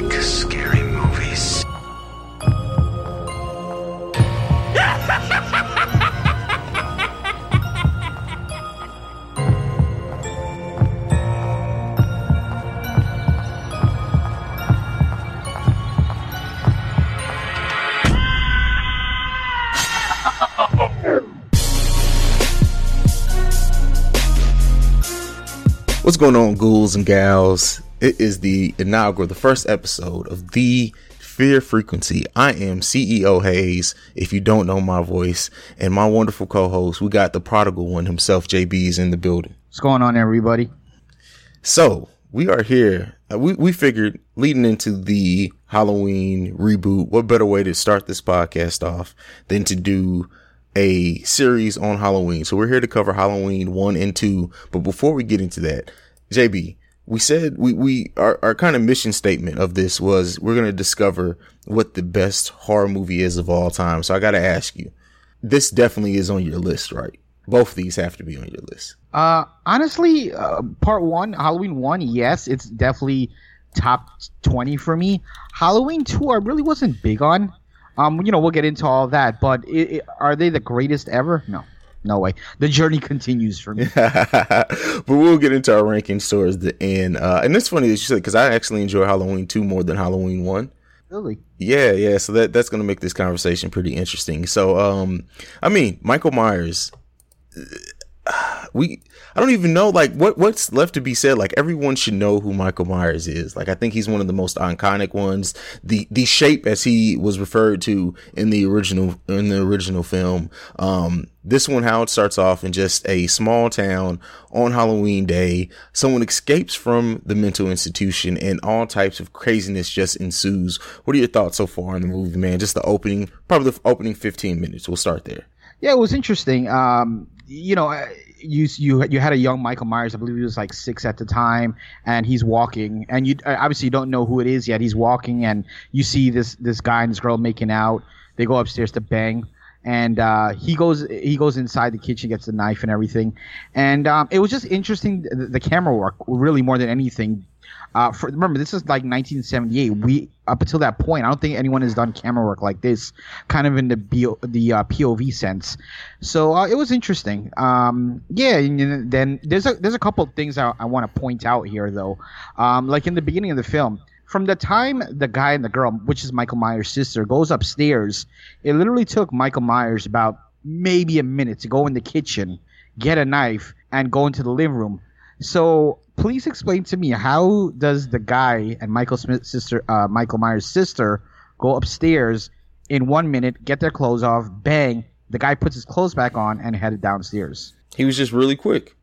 like scary movies? What's going on, ghouls and gals? It is the inaugural, the first episode of the Fear Frequency. I am CEO Haize. If you don't know my voice, and my wonderful co-host, we got the prodigal one himself. JB is in the building. What's going on, everybody? So we are here. Uh, we we figured leading into the Halloween reboot, what better way to start this podcast off than to do a series on Halloween. So we're here to cover Halloween one and two. But before we get into that, JB, we said we, we, our, our kind of mission statement of this was we're going to discover what the best horror movie is of all time. So I got to ask you, this definitely is on your list, right? Both of these have to be on your list. Uh, honestly, uh, part one, Halloween one, yes, it's definitely top 20 for me. Halloween two, I really wasn't big on. Um, you know, we'll get into all that, but it, it, are they the greatest ever? No, no way. The journey continues for me. but we'll get into our rankings towards the end. Uh, and it's funny that you said because I actually enjoy Halloween two more than Halloween one. Really? Yeah, yeah. So that that's gonna make this conversation pretty interesting. So, um, I mean, Michael Myers. We, I don't even know like what what's left to be said. Like everyone should know who Michael Myers is. Like I think he's one of the most iconic ones. The the shape as he was referred to in the original in the original film. Um, this one how it starts off in just a small town on Halloween day. Someone escapes from the mental institution and all types of craziness just ensues. What are your thoughts so far in the movie, man? Just the opening, probably the opening 15 minutes. We'll start there. Yeah, it was interesting. Um, you know, you you you had a young Michael Myers. I believe he was like six at the time, and he's walking. And you obviously you don't know who it is yet. He's walking, and you see this this guy and this girl making out. They go upstairs to bang, and uh, he goes he goes inside the kitchen, gets the knife and everything. And um, it was just interesting the, the camera work, really more than anything. Uh, for, remember, this is like 1978. We up until that point, I don't think anyone has done camera work like this, kind of in the B- the uh, POV sense. So uh, it was interesting. Um, yeah, and then there's a there's a couple of things I, I want to point out here though. Um, like in the beginning of the film, from the time the guy and the girl, which is Michael Myers' sister, goes upstairs, it literally took Michael Myers about maybe a minute to go in the kitchen, get a knife, and go into the living room. So please explain to me how does the guy and Michael Smith's sister, uh, Michael Myers' sister, go upstairs in one minute, get their clothes off, bang, the guy puts his clothes back on and headed downstairs. He was just really quick.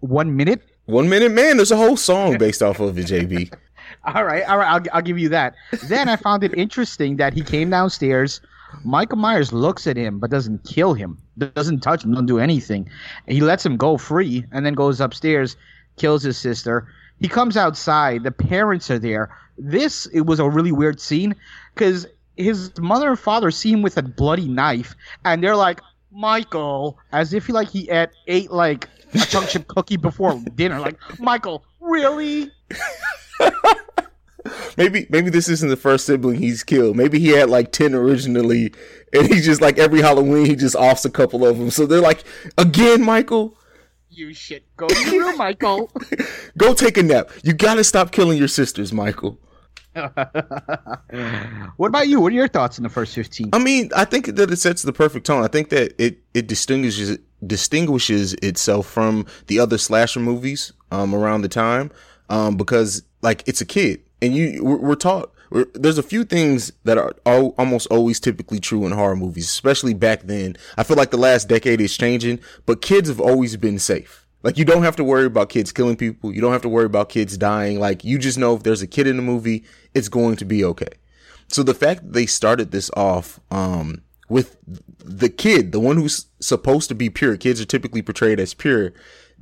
One minute. One minute, man. There's a whole song based off of it, JB. all right, all right. I'll, I'll give you that. Then I found it interesting that he came downstairs. Michael Myers looks at him but doesn't kill him, doesn't touch him, doesn't do anything. He lets him go free and then goes upstairs, kills his sister. He comes outside. The parents are there. This it was a really weird scene because his mother and father see him with a bloody knife, and they're like, "Michael," as if he like he ate, ate like a chunk chip cookie before dinner. Like, Michael, really? maybe maybe this isn't the first sibling he's killed. Maybe he had like ten originally, and he's just like every Halloween he just offs a couple of them. So they're like, again, Michael. You shit. Go to your room, Michael. Go take a nap. You gotta stop killing your sisters, Michael. what about you? What are your thoughts in the first fifteen? I mean, I think that it sets the perfect tone. I think that it it distinguishes distinguishes itself from the other slasher movies um, around the time um, because like it's a kid and you we're, we're taught we're, there's a few things that are almost always typically true in horror movies, especially back then. I feel like the last decade is changing, but kids have always been safe. Like you don't have to worry about kids killing people. You don't have to worry about kids dying. Like you just know if there's a kid in the movie, it's going to be okay. So the fact that they started this off, um, with the kid, the one who's supposed to be pure, kids are typically portrayed as pure,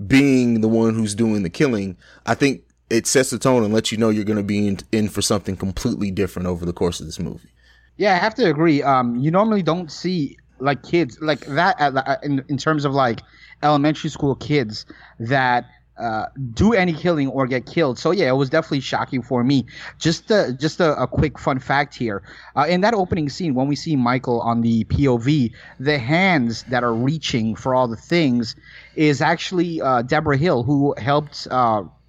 being the one who's doing the killing, I think it sets the tone and lets you know you're going to be in, in, for something completely different over the course of this movie. Yeah, I have to agree. Um, you normally don't see like kids like that in, in terms of like elementary school kids that uh, do any killing or get killed. So yeah, it was definitely shocking for me. Just a, just a, a quick fun fact here: uh, in that opening scene, when we see Michael on the POV, the hands that are reaching for all the things is actually uh, Debra Hill, who helped.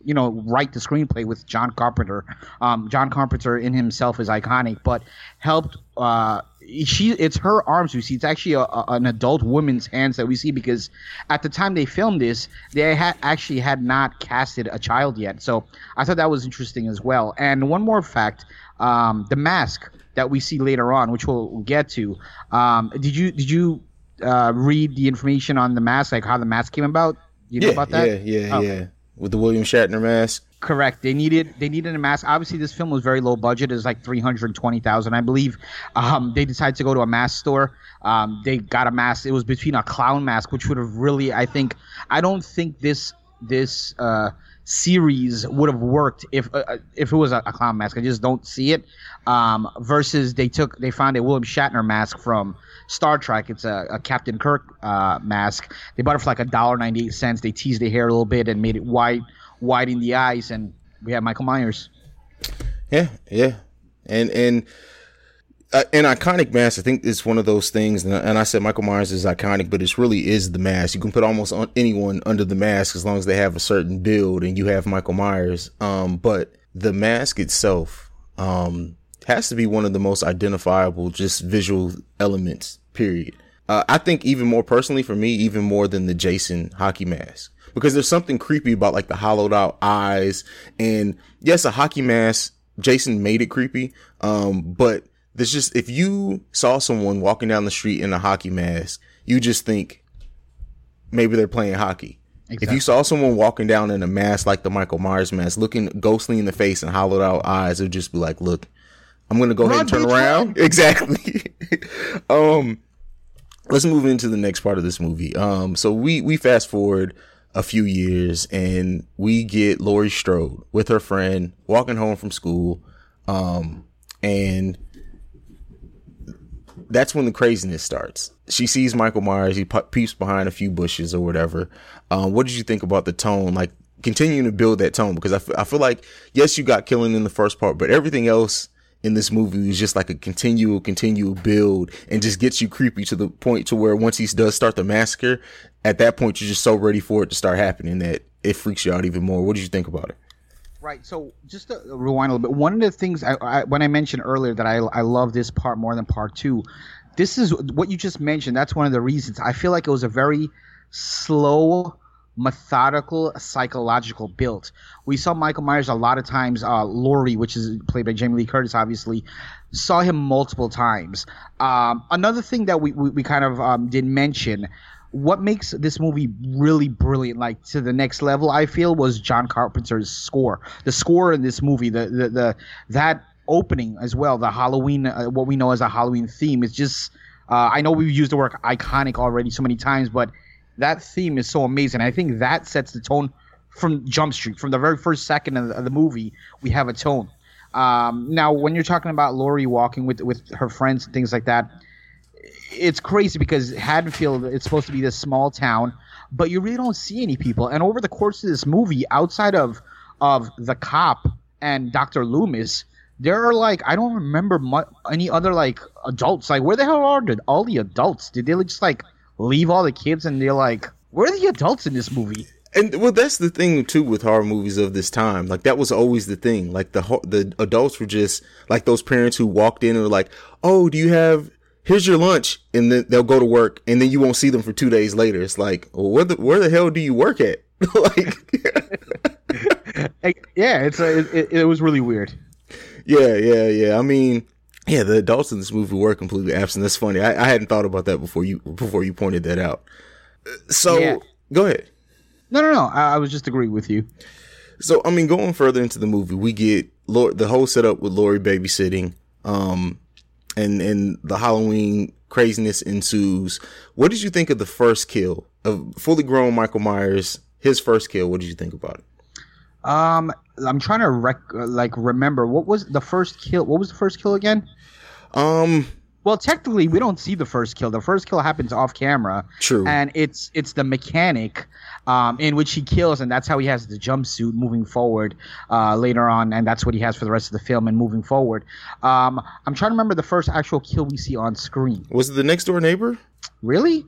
You know, write the screenplay with John Carpenter. Um, John Carpenter in himself is iconic, but helped uh, she it's her arms we see. It's actually a, a, an adult woman's hands that we see because at the time they filmed this, they had actually had not casted a child yet. So I thought that was interesting as well. And one more fact: um, the mask that we see later on, which we'll get to. Um, did you did you uh, read the information on the mask, like how the mask came about? You know yeah, about that? Yeah, yeah, yeah. With the William Shatner mask. Correct. They needed they needed a mask. Obviously, this film was very low budget. It was like three hundred twenty thousand, I believe. Um, they decided to go to a mask store. Um, they got a mask. It was between a clown mask, which would have really, I think, I don't think this this uh, series would have worked if uh, uh, if it was a, a, clown mask. I just don't see it. Um, versus they took they found a William Shatner mask from Star Trek. It's a, a Captain Kirk uh, mask. They bought it for like a dollar ninety eight cents. They teased the hair a little bit and made it white wide in the eyes, and we have Michael Myers. Yeah, yeah, and and an iconic mask. I think it's one of those things, and I said Michael Myers is iconic, but it really is the mask. You can put almost anyone under the mask as long as they have a certain build, and you have Michael Myers. Um, but the mask itself um, has to be one of the most identifiable, just visual elements. Period. Uh, I think even more personally for me, even more than the Jason hockey mask because there's something creepy about like the hollowed out eyes. And yes, a hockey mask, Jason made it creepy. Um, but there's just, if you saw someone walking down the street in a hockey mask, you just think maybe they're playing hockey. Exactly. If you saw someone walking down in a mask like the Michael Myers mask, looking ghostly in the face and hollowed out eyes, it would just be like, look, I'm gonna go Run, ahead and turn around. Exactly. um, let's move into the next part of this movie. Um, so we we fast forward a few years and we get Laurie Strode with her friend walking home from school. Um, and that's when the craziness starts. She sees Michael Myers. He peeps behind a few bushes or whatever. Um, what did you think about the tone? Like continuing to build that tone because I, f- I feel like yes, you got killing in the first part, but everything else in this movie is just like a continual, continual build and just gets you creepy to the point to where once he does start the massacre, at that point you're just so ready for it to start happening that it freaks you out even more. What did you think about it? Right. So just to rewind a little bit, one of the things I, I, when I mentioned earlier that I I love this part more than part two, this is what you just mentioned. That's one of the reasons I feel like it was a very slow methodical psychological build. We saw Michael Myers a lot of times. Uh, Laurie, which is played by Jamie Lee Curtis, obviously, saw him multiple times. Um, another thing that we, we, we kind of um, did mention. What makes this movie really brilliant, like to the next level, I feel, was John Carpenter's score. The score in this movie, the the, the that opening as well, the Halloween, uh, what we know as a Halloween theme, is just. Uh, I know we've used the word iconic already so many times, but that theme is so amazing. I think that sets the tone from Jump Street. From the very first second of the, of the movie, we have a tone. Um, now, when you're talking about Laurie walking with with her friends and things like that, it's crazy because Haddonfield it's supposed to be this small town, but you really don't see any people. And over the course of this movie, outside of of the cop and Dr. Loomis, there are like I don't remember any other like adults. Like where the hell are the, all the adults? Did they just like leave all the kids and they're like, where are the adults in this movie? And well, that's the thing too with horror movies of this time. Like that was always the thing. Like the the adults were just like those parents who walked in and were like, "Oh, do you have? Here's your lunch," and then they'll go to work, and then you won't see them for two days later. It's like, well, where the where the hell do you work at? like, yeah, it's a, it, it was really weird. Yeah, yeah, yeah. I mean, yeah, the adults in this movie were completely absent. That's funny. I, I hadn't thought about that before you before you pointed that out. So yeah. go ahead. No, no, no. I, I, was just agreeing with you. So I mean, going further into the movie, we get Lord, the whole setup with Laurie babysitting, um, and and the Halloween craziness ensues. What did you think of the first kill of fully grown Michael Myers? His first kill. What did you think about it? Um, I'm trying to rec- like remember what was the first kill. What was the first kill again? Um, Well, technically, we don't see the first kill. The first kill happens off camera. True. And it's it's the mechanic um, in which he kills, and that's how he has the jumpsuit moving forward uh, later on, and that's what he has for the rest of the film and moving forward. Um, I'm trying to remember the first actual kill we see on screen. Was it the next door neighbor? Really?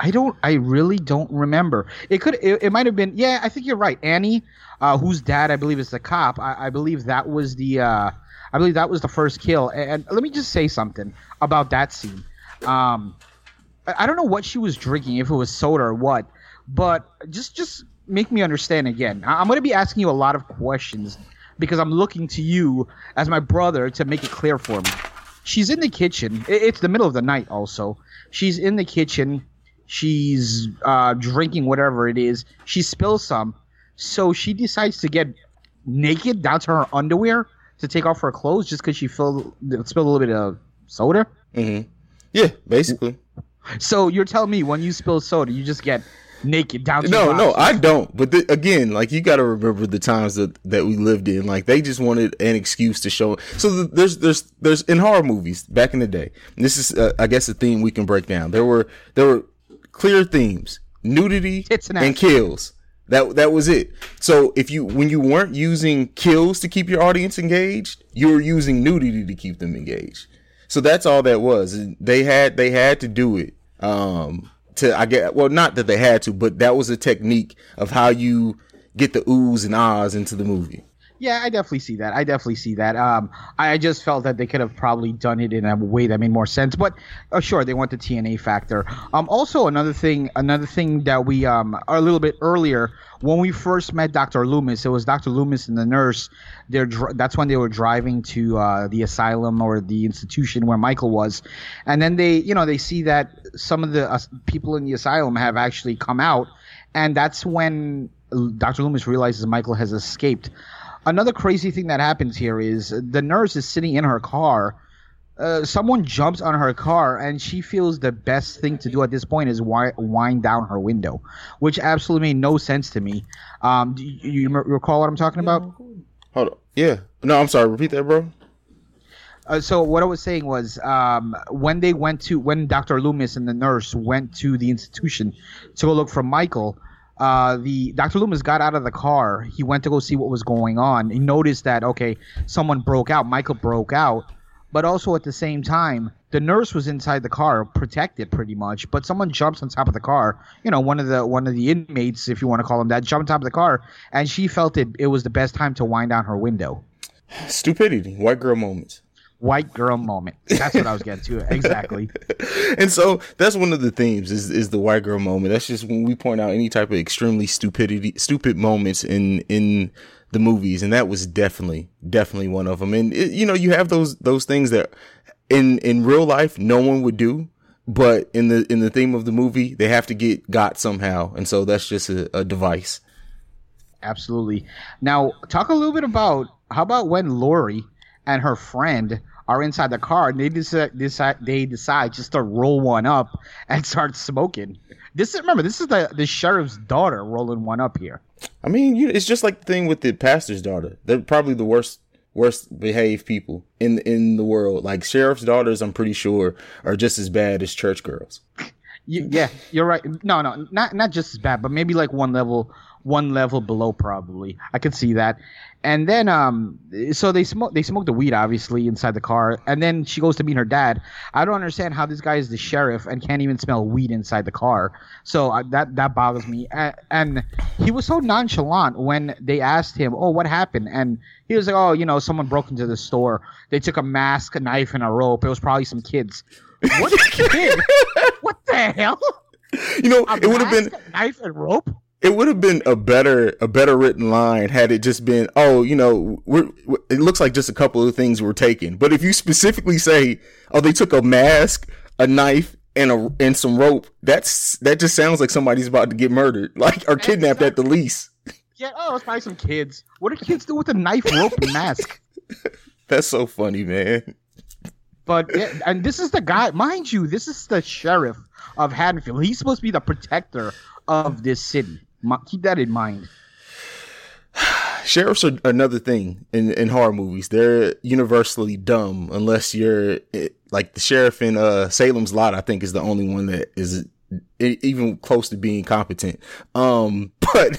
I don't. I really don't remember. It could. It, it might have been. Yeah, I think you're right. Annie, uh, whose dad I believe is the cop. I, I believe that was the. Uh, I believe that was the first kill. And, let me just say something about that scene. Um, I, don't know what she was drinking, if it was soda or what, but just just make me understand again. I'm going to be asking you a lot of questions because I'm looking to you as my brother to make it clear for me. She's in the kitchen. It's the middle of the night. Also, she's in the kitchen. She's uh, drinking whatever it is. She spills some, so she decides to get naked down to her underwear to take off her clothes just because she filled spilled a little bit of soda. Mm-hmm. Yeah, basically. So you're telling me when you spill soda, you just get naked down to No, no. I don't. But again, like you got to remember the times that that we lived in. Like they just wanted an excuse to show. So th- there's there's there's in horror movies back in the day. This is uh, I guess a theme we can break down. There were there were clear themes: nudity and kills. That that was it. So if you when you weren't using kills to keep your audience engaged, you were using nudity to keep them engaged. So that's all that was. They had they had to do it. Um to I get well not that they had to, but that was a technique of how you get the oohs and ahs into the movie. Yeah, I definitely see that. I definitely see that. Um, I just felt that they could have probably done it in a way that made more sense. But uh, sure, they want the TNA factor. Um, also another thing, another thing that we um a little bit earlier when we first met Dr. Loomis, it was Dr. Loomis and the nurse. They're dr- that's when they were driving to uh, the asylum or the institution where Michael was, and then they, you know, they see that some of the uh, people in the asylum have actually come out, and that's when Dr. Loomis realizes Michael has escaped. Another crazy thing that happens here is the nurse is sitting in her car. Uh, someone jumps on her car, and she feels the best thing to do at this point is wi- wind down her window, which absolutely made no sense to me. Um, do you, you recall what I'm talking about? Hold on. Yeah. No, I'm sorry. Repeat that, bro. Uh, so what I was saying was, um, when they went to when Dr. Loomis and the nurse went to the institution to go look for Michael, uh, the Dr. Loomis got out of the car. He went to go see what was going on. He noticed that okay, someone broke out. Michael broke out, but also at the same time, the nurse was inside the car, protected pretty much. But someone jumps on top of the car. You know, one of the one of the inmates, if you want to call him that, jumped on top of the car, and she felt it. It was the best time to wind down her window. Stupidity. White girl moments. White girl moment. That's what I was getting to. Exactly. and so that's one of the themes is is the white girl moment. That's just when we point out any type of extremely stupidity, stupid moments in in the movies, and that was definitely definitely one of them. And it, you know, you have those those things that in in real life no one would do, but in the in the theme of the movie they have to get got somehow, and so that's just a, a device. Absolutely. Now, talk a little bit about how about when Laurie and her friend are inside the car and they decide, decide they decide just to roll one up and start smoking. This is remember this is the the sheriff's daughter rolling one up here. I mean, you, it's just like the thing with the pastor's daughter. They're probably the worst worst behaved people in in the world. Like sheriff's daughters, I'm pretty sure are just as bad as church girls. You, yeah, you're right. No, no, not not just as bad, but maybe like one level one level below probably. I could see that. And then um so they smoke they smoke the weed obviously inside the car and then she goes to meet her dad. I don't understand how this guy is the sheriff and can't even smell weed inside the car. So uh, that that bothers me. And, and he was so nonchalant when they asked him, "Oh, what happened?" And he was like, "Oh, you know, someone broke into the store. They took a mask, a knife, and a rope. It was probably some kids." What kid? what the hell? You know, A it would have been knife and rope. It would have been a better a better written line had it just been oh you know we're, it looks like just a couple of things were taken but if you specifically say oh they took a mask a knife and a and some rope that's that just sounds like somebody's about to get murdered like or kidnapped at the least Yeah, oh, it's probably some kids. What do kids do with a knife, rope, and mask? that's so funny man But yeah, and this is the guy, mind you, this is the sheriff of Haddonfield. He's supposed to be the protector of this city. Keep that in mind. sheriffs are another thing in, in horror movies. They're universally dumb unless you're eh, like the sheriff in uh, Salem's Lot. I think is the only one that is even close to being competent. Um, but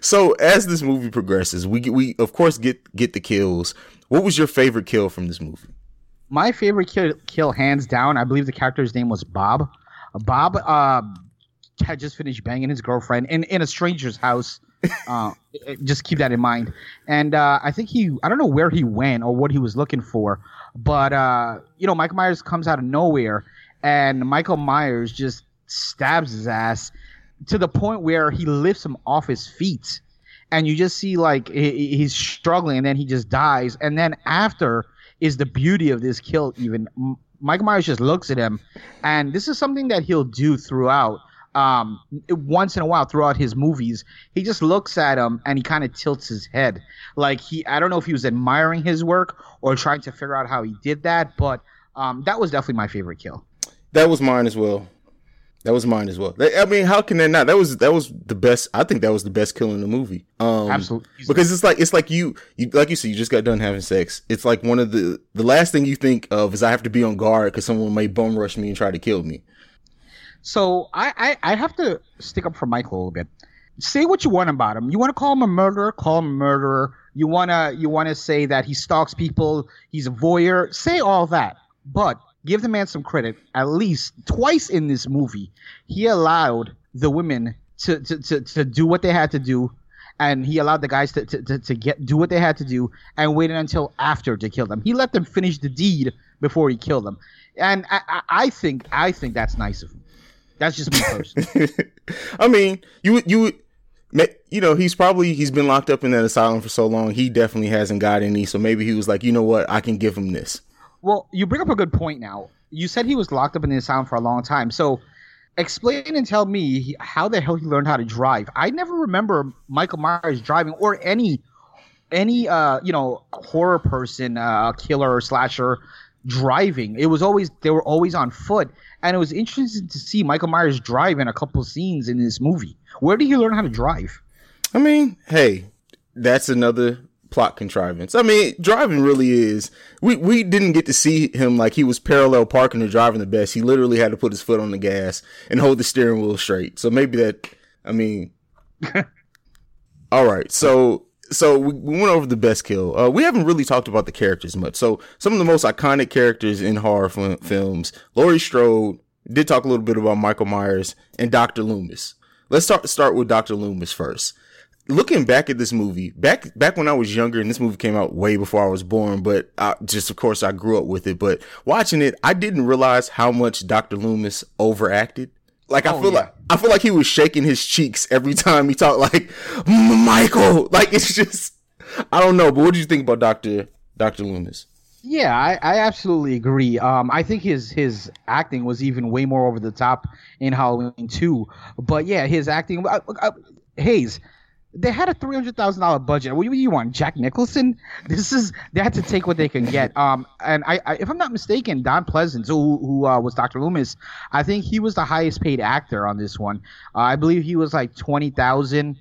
so as this movie progresses, we we of course get get the kills. What was your favorite kill from this movie? My favorite kill, kill hands down. I believe the character's name was Bob. Bob uh, had just finished banging his girlfriend in in a stranger's house. uh, just keep that in mind. And uh, I think he, I don't know where he went or what he was looking for, but uh, you know, Michael Myers comes out of nowhere, and Michael Myers just stabs his ass to the point where he lifts him off his feet. And you just see like he's struggling and then he just dies. And then after is the beauty of this kill even. Michael myers just looks at him. And this is something that he'll do throughout um, once in a while throughout his movies he just looks at him and he kind of tilts his head like he i don't know if he was admiring his work or trying to figure out how he did that but um, that was definitely my favorite kill that was mine as well that was mine as well. I mean, how can that not? That was that was the best. I think that was the best kill in the movie. Um, Absolutely, because it's like it's like you, you like you said, you just got done having sex. It's like one of the the last thing you think of is I have to be on guard because someone may bum rush me and try to kill me. So I, I I have to stick up for Michael a little bit. Say what you want about him. You want to call him a murderer, call him a murderer. You wanna you wanna say that he stalks people, he's a voyeur. Say all that, but give the man some credit. At least twice in this movie, he allowed the women to, to, to, to do what they had to do, and he allowed the guys to, to, to, to get do what they had to do, and waited until after to kill them. He let them finish the deed before he killed them, and I, I, think I think that's nice of him. That's just me personally. I mean, you you you know he's probably he's been locked up in that asylum for so long he definitely hasn't got any so maybe he was like you know what i can give him this well, you bring up a good point now. You said he was locked up in the asylum for a long time. So explain and tell me how the hell he learned how to drive. I never remember Michael Myers driving or any any uh you know horror person, uh killer or slasher driving. It was always they were always on foot. And it was interesting to see Michael Myers drive in a couple scenes in this movie. Where did he learn how to drive? I mean, hey, that's another plot contrivance. I mean, driving really is. We we didn't get to see him like he was parallel parking or driving the best. He literally had to put his foot on the gas and hold the steering wheel straight. So maybe that. I mean. all right, so so we, we, went over the best kill. Uh, we haven't really talked about the characters much. So some of the most iconic characters in horror f- films: Laurie Strode. Did talk a little bit about Michael Myers and Dr. Loomis. Let's start start with Dr. Loomis first looking back at this movie, back back when I was younger, and this movie came out way before I was born, but I, just of course I grew up with it. But watching it, I didn't realize how much Dr. Loomis overacted. Like I oh, feel yeah. like I feel like he was shaking his cheeks every time he talked. Like Michael, like it's just I don't know. But what do you think about Doctor Doctor Loomis? Yeah, I, I absolutely agree. Um, I think his his acting was even way more over the top in Halloween 2. But yeah, his acting. Uh, uh, Haize, they had a three hundred thousand dollar budget. What do you want, Jack Nicholson? This is they had to take what they can get. Um, and I, I if I'm not mistaken, Don Pleasence, who who uh, was Dr. Loomis, I think he was the highest paid actor on this one. Uh, I believe he was like twenty thousand.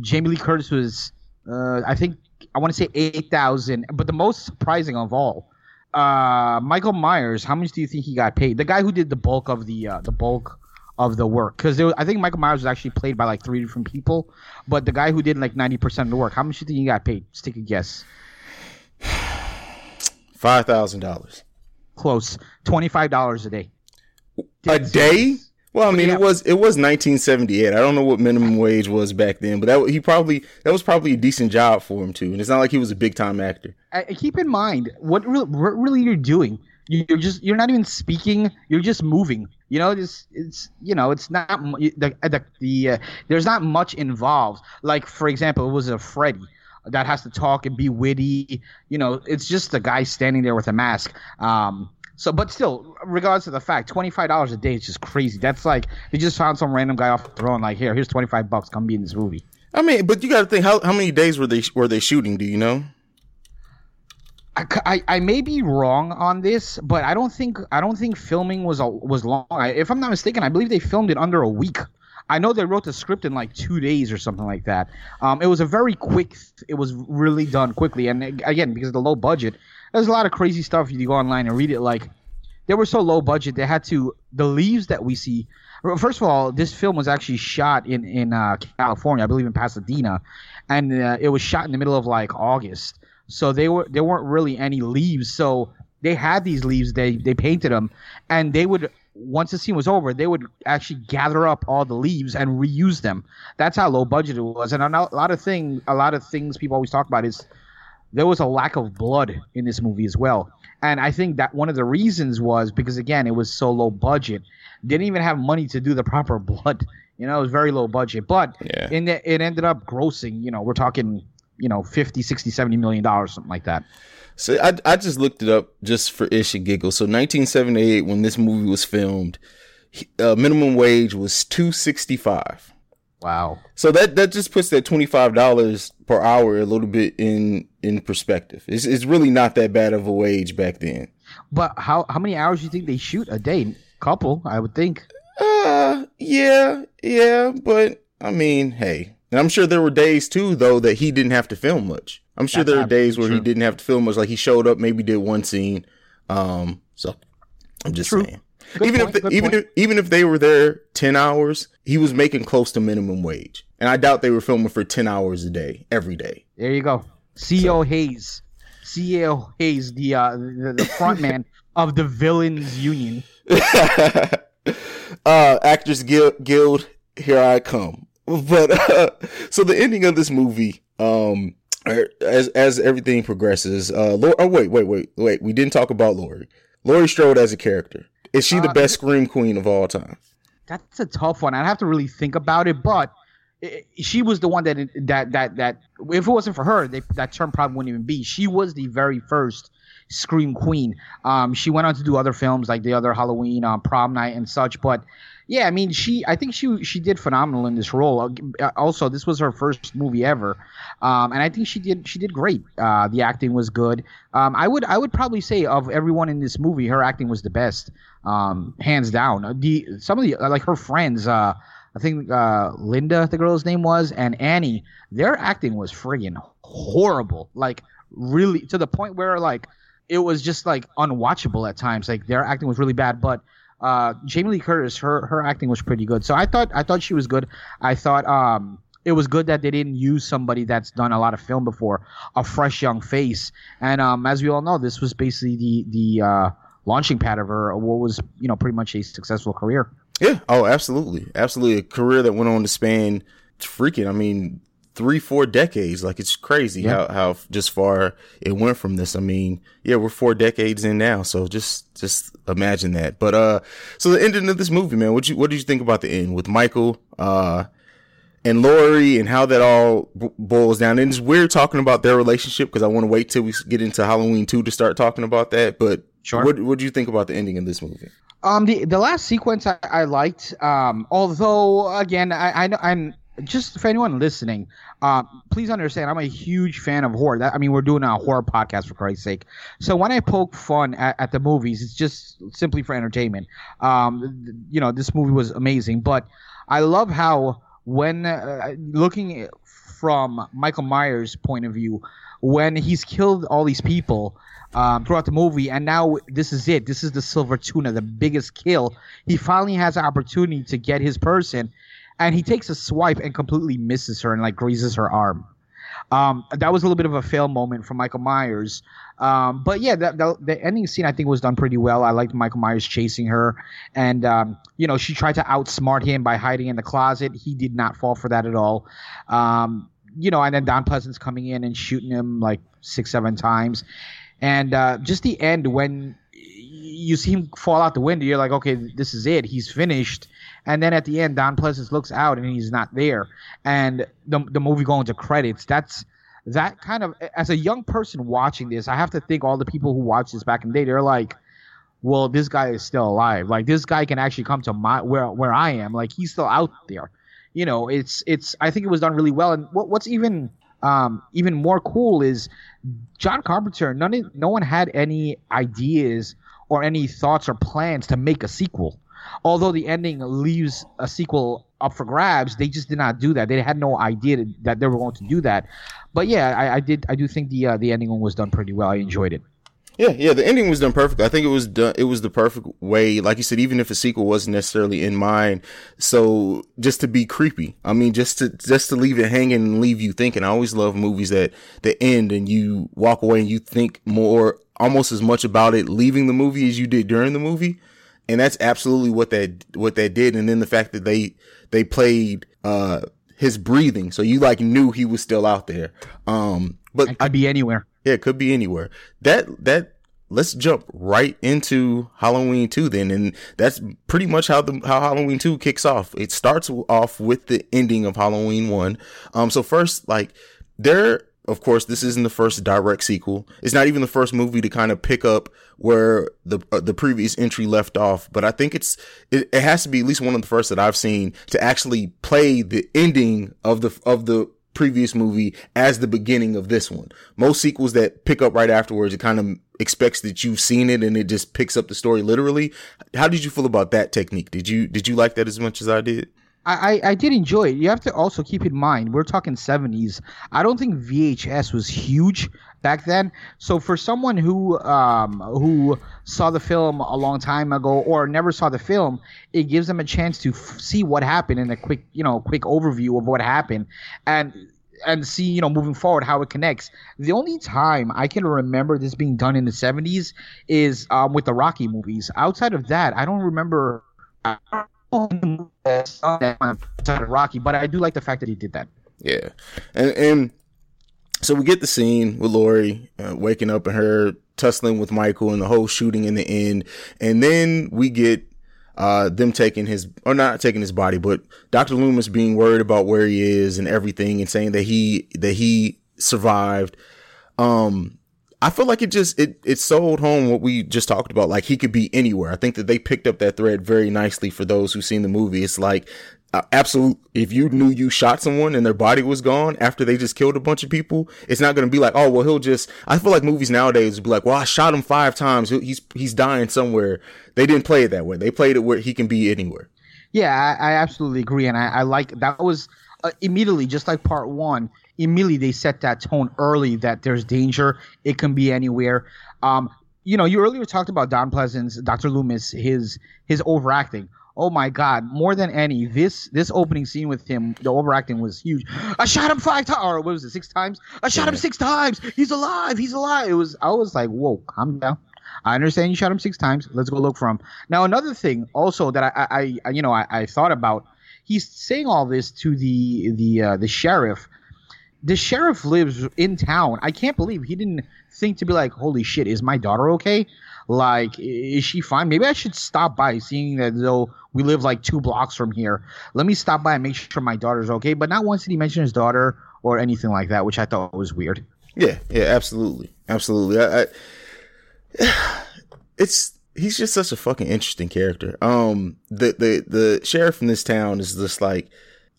Jamie Lee Curtis was, uh, I think, I want to say eight thousand. But the most surprising of all, uh, Michael Myers. How much do you think he got paid? The guy who did the bulk of the uh, the bulk of the work because I think Michael Myers was actually played by like three different people, but the guy who did like ninety percent of the work, how much do you think he got paid? Just take a guess. Five thousand dollars. Close. Twenty five dollars a day. Dead a day? Well, I mean, yeah. it was it was 1978. I don't know what minimum wage was back then, but that he probably that was probably a decent job for him too. And it's not like he was a big time actor. Uh, keep in mind what really, what really you're doing. You're just you're not even speaking. You're just moving. You know, it's it's you know, it's not the the, the uh, there's not much involved. Like for example, it was a Freddy that has to talk and be witty. You know, it's just a guy standing there with a mask. Um, so, but still, regardless of the fact, twenty five dollars a day is just crazy. That's like they just found some random guy off the throne. Like, here, here's twenty five bucks. Come be in this movie. I mean, but you got to think how how many days were they were they shooting? Do you know? I, I, may be wrong on this, but I don't think I don't think filming was a, was long. I, if I'm not mistaken, I believe they filmed it under a week. I know they wrote the script in like two days or something like that. Um, it was a very quick. It was really done quickly, and again because of the low budget, there's a lot of crazy stuff. You go online and read it. Like they were so low budget, they had to the leaves that we see. First of all, this film was actually shot in in uh, California, I believe in Pasadena, and uh, it was shot in the middle of like August. So they were there weren't really any leaves. So they had these leaves. They they painted them, and they would once the scene was over, they would actually gather up all the leaves and reuse them. That's how low budget it was. And a lot of thing, a lot of things people always talk about is there was a lack of blood in this movie as well. And I think that one of the reasons was because again, it was so low budget. Didn't even have money to do the proper blood. You know, it was very low budget. But Yeah. in the, it ended up grossing, you know, we're talking, you know, 50, 60, 70 million dollars, something like that. So I, I just looked it up just for ish and giggle. So 1978, when this movie was filmed, uh, minimum wage was 265. Wow. So that that just puts that twenty five dollars per hour a little bit in in perspective. It's it's really not that bad of a wage back then. But how how many hours do you think they shoot a day? Couple, I would think. Uh, yeah, yeah, but I mean, hey, and I'm sure there were days too though that he didn't have to film much. I'm sure That's there are days where he didn't have to film much. Like he showed up, maybe did one scene. Um, so I'm just True. saying. Good even point, if good even point. if even if they were there ten hours, he was making close to minimum wage, and I doubt they were filming for ten hours a day every day. There you go. CEO Haize. CEO Haize, the uh, the, the front man of the Villains Union. uh actors guild, guild here i come but uh, so the ending of this movie um er, as as everything progresses uh Laurie, oh wait wait wait wait we didn't talk about laurie laurie strode as a character is she the Uh, best scream queen of all time That's a tough one. I'd have to really think about it, but she was the one that that that that if it wasn't for her, they, that term probably wouldn't even be. She was the very first scream queen. Um, she went on to do other films like the other Halloween, um, Prom Night, and such. But yeah, I mean, she I think she she did phenomenal in this role. Uh, Also, this was her first movie ever, um, and I think she did she did great. Uh, the acting was good. Um, I would I would probably say of everyone in this movie, her acting was the best, um, hands down. Uh, The some of the like her friends. Uh, I think uh, Linda, the girl's name was, and Annie. Their acting was friggin' horrible. Like really to the point where like it was just like unwatchable at times. Like their acting was really bad, but uh, Jamie Lee Curtis, her her acting was pretty good. So I thought I thought she was good. I thought um it was good that they didn't use somebody that's done a lot of film before, a fresh young face. And um, as we all know, this was basically the the uh, launching pad of her what was you know pretty much a successful career. yeah oh absolutely absolutely a career that went on to span freaking i mean three four decades like it's crazy Yeah. how how just far it went from this i mean yeah we're four decades in now so just just imagine that but uh so the ending of this movie man what you what did you think about the end with michael uh and Laurie and how that all b- boils down. And it's weird talking about their relationship because I want to wait till we get into Halloween 2 to start talking about that. But Sure. what what do you think about the ending of this movie? Um, the the last sequence I, I liked. Um, although again, I, I know I'm just for anyone listening. Uh, please understand, I'm a huge fan of horror. That, I mean, we're doing a horror podcast for Christ's sake. So when I poke fun at, at the movies, it's just simply for entertainment. Um, you know, this movie was amazing, but I love how when uh, looking from Michael Myers' point of view, when he's killed all these people um, throughout the movie, and now this is it. This is the silver tuna, the biggest kill. He finally has an opportunity to get his person, and he takes a swipe and completely misses her and like grazes her arm. Um, that was a little bit of a fail moment for Michael Myers. Um, but yeah, the ending scene I think was done pretty well. I liked Michael Myers chasing her, and um, you know she tried to outsmart him by hiding in the closet. He did not fall for that at all. Um, you know, and then Don Pleasence's coming in and shooting him like six, seven times, and uh, just the end when you see him fall out the window, you're like, okay, this is it. He's finished. And then at the end, Don Pleasance looks out and he's not there, and the the movie going to credits. That's that kind of as a young person watching this, I have to think all the people who watched this back in the day, they're like, well, this guy is still alive. Like this guy can actually come to my where where I am. Like he's still out there. You know, it's it's. I think it was done really well. And what, what's even um even more cool is John Carpenter. None no one had any ideas or any thoughts or plans to make a sequel. Although the ending leaves a sequel up for grabs. They just did not do that. They had no idea that they were going to do that. But yeah, I, I did. I do think the uh, the ending was done pretty well. I enjoyed it. Yeah, yeah, the ending was done perfect. I think it was done. It was the perfect way, like you said, even if a sequel wasn't necessarily in mind. So just to be creepy, I mean, just to just to leave it hanging and leave you thinking. I always love movies that that end and you walk away and you think more, almost as much about it leaving the movie as you did during the movie. And that's absolutely what that what that did. And then the fact that they they played uh his breathing, so you like knew he was still out there. Um, but it could be anywhere. Yeah, it could be anywhere. That that let's jump right into Halloween 2 then and that's pretty much how the how Halloween 2 kicks off. It starts off with the ending of Halloween 1. Um so first like there of course this isn't the first direct sequel. It's not even the first movie to kind of pick up where the uh, the previous entry left off, but I think it's it, it has to be at least one of the first that I've seen to actually play the ending of the of the previous movie as the beginning of this one. Most sequels that pick up right afterwards, it kind of expects that you've seen it and it just picks up the story literally. How did you feel about that technique? Did you did you like that as much as I did? I, I did enjoy it. You have to also keep in mind we're talking 70s. I don't think VHS was huge back then. So for someone who um, who saw the film a long time ago or never saw the film, it gives them a chance to f- see what happened in a quick you know quick overview of what happened and and see you know moving forward how it connects. The only time I can remember this being done in the 70s is um, with the Rocky movies. Outside of that, I don't remember. Rocky, but I do like the fact that he did that. Yeah, and and so we get the scene with Laurie uh, waking up and her tussling with Michael and the whole shooting in the end, and then we get uh, them taking his or not taking his body, but Dr. Loomis being worried about where he is and everything, and saying that he that he survived. Um, I feel like it just it it sold home what we just talked about. Like he could be anywhere. I think that they picked up that thread very nicely for those who've seen the movie. It's like uh, absolute. If you knew you shot someone and their body was gone after they just killed a bunch of people, it's not going to be like, oh well, he'll just. I feel like movies nowadays would be like, well, I shot him five times. He's he's dying somewhere. They didn't play it that way. They played it where he can be anywhere. Yeah, I, I absolutely agree, and I, I like that was uh, immediately just like part one immediately they set that tone early that there's danger. It can be anywhere. Um, you know, you earlier talked about Don Pleasence, Dr. Loomis, his his overacting. Oh my God! More than any, this this opening scene with him, the overacting was huge. I shot him five times, or what was it, six times? I shot yeah. him six times. He's alive. He's alive. It was. I was like, whoa, calm down. I understand you shot him six times. Let's go look for him. Now, another thing also that I, I, I you know, I, I, thought about. He's saying all this to the the uh, the sheriff, the sheriff lives in town. I can't believe he didn't think to be like, holy shit, is my daughter okay? Like, is she fine? Maybe I should stop by, seeing that though we live like two blocks from here. Let me stop by and make sure my daughter's okay. But not once did he mention his daughter or anything like that, which I thought was weird. Yeah, yeah, absolutely, absolutely. I, I, it's he's just such a fucking interesting character. Um, the the the sheriff in this town is just like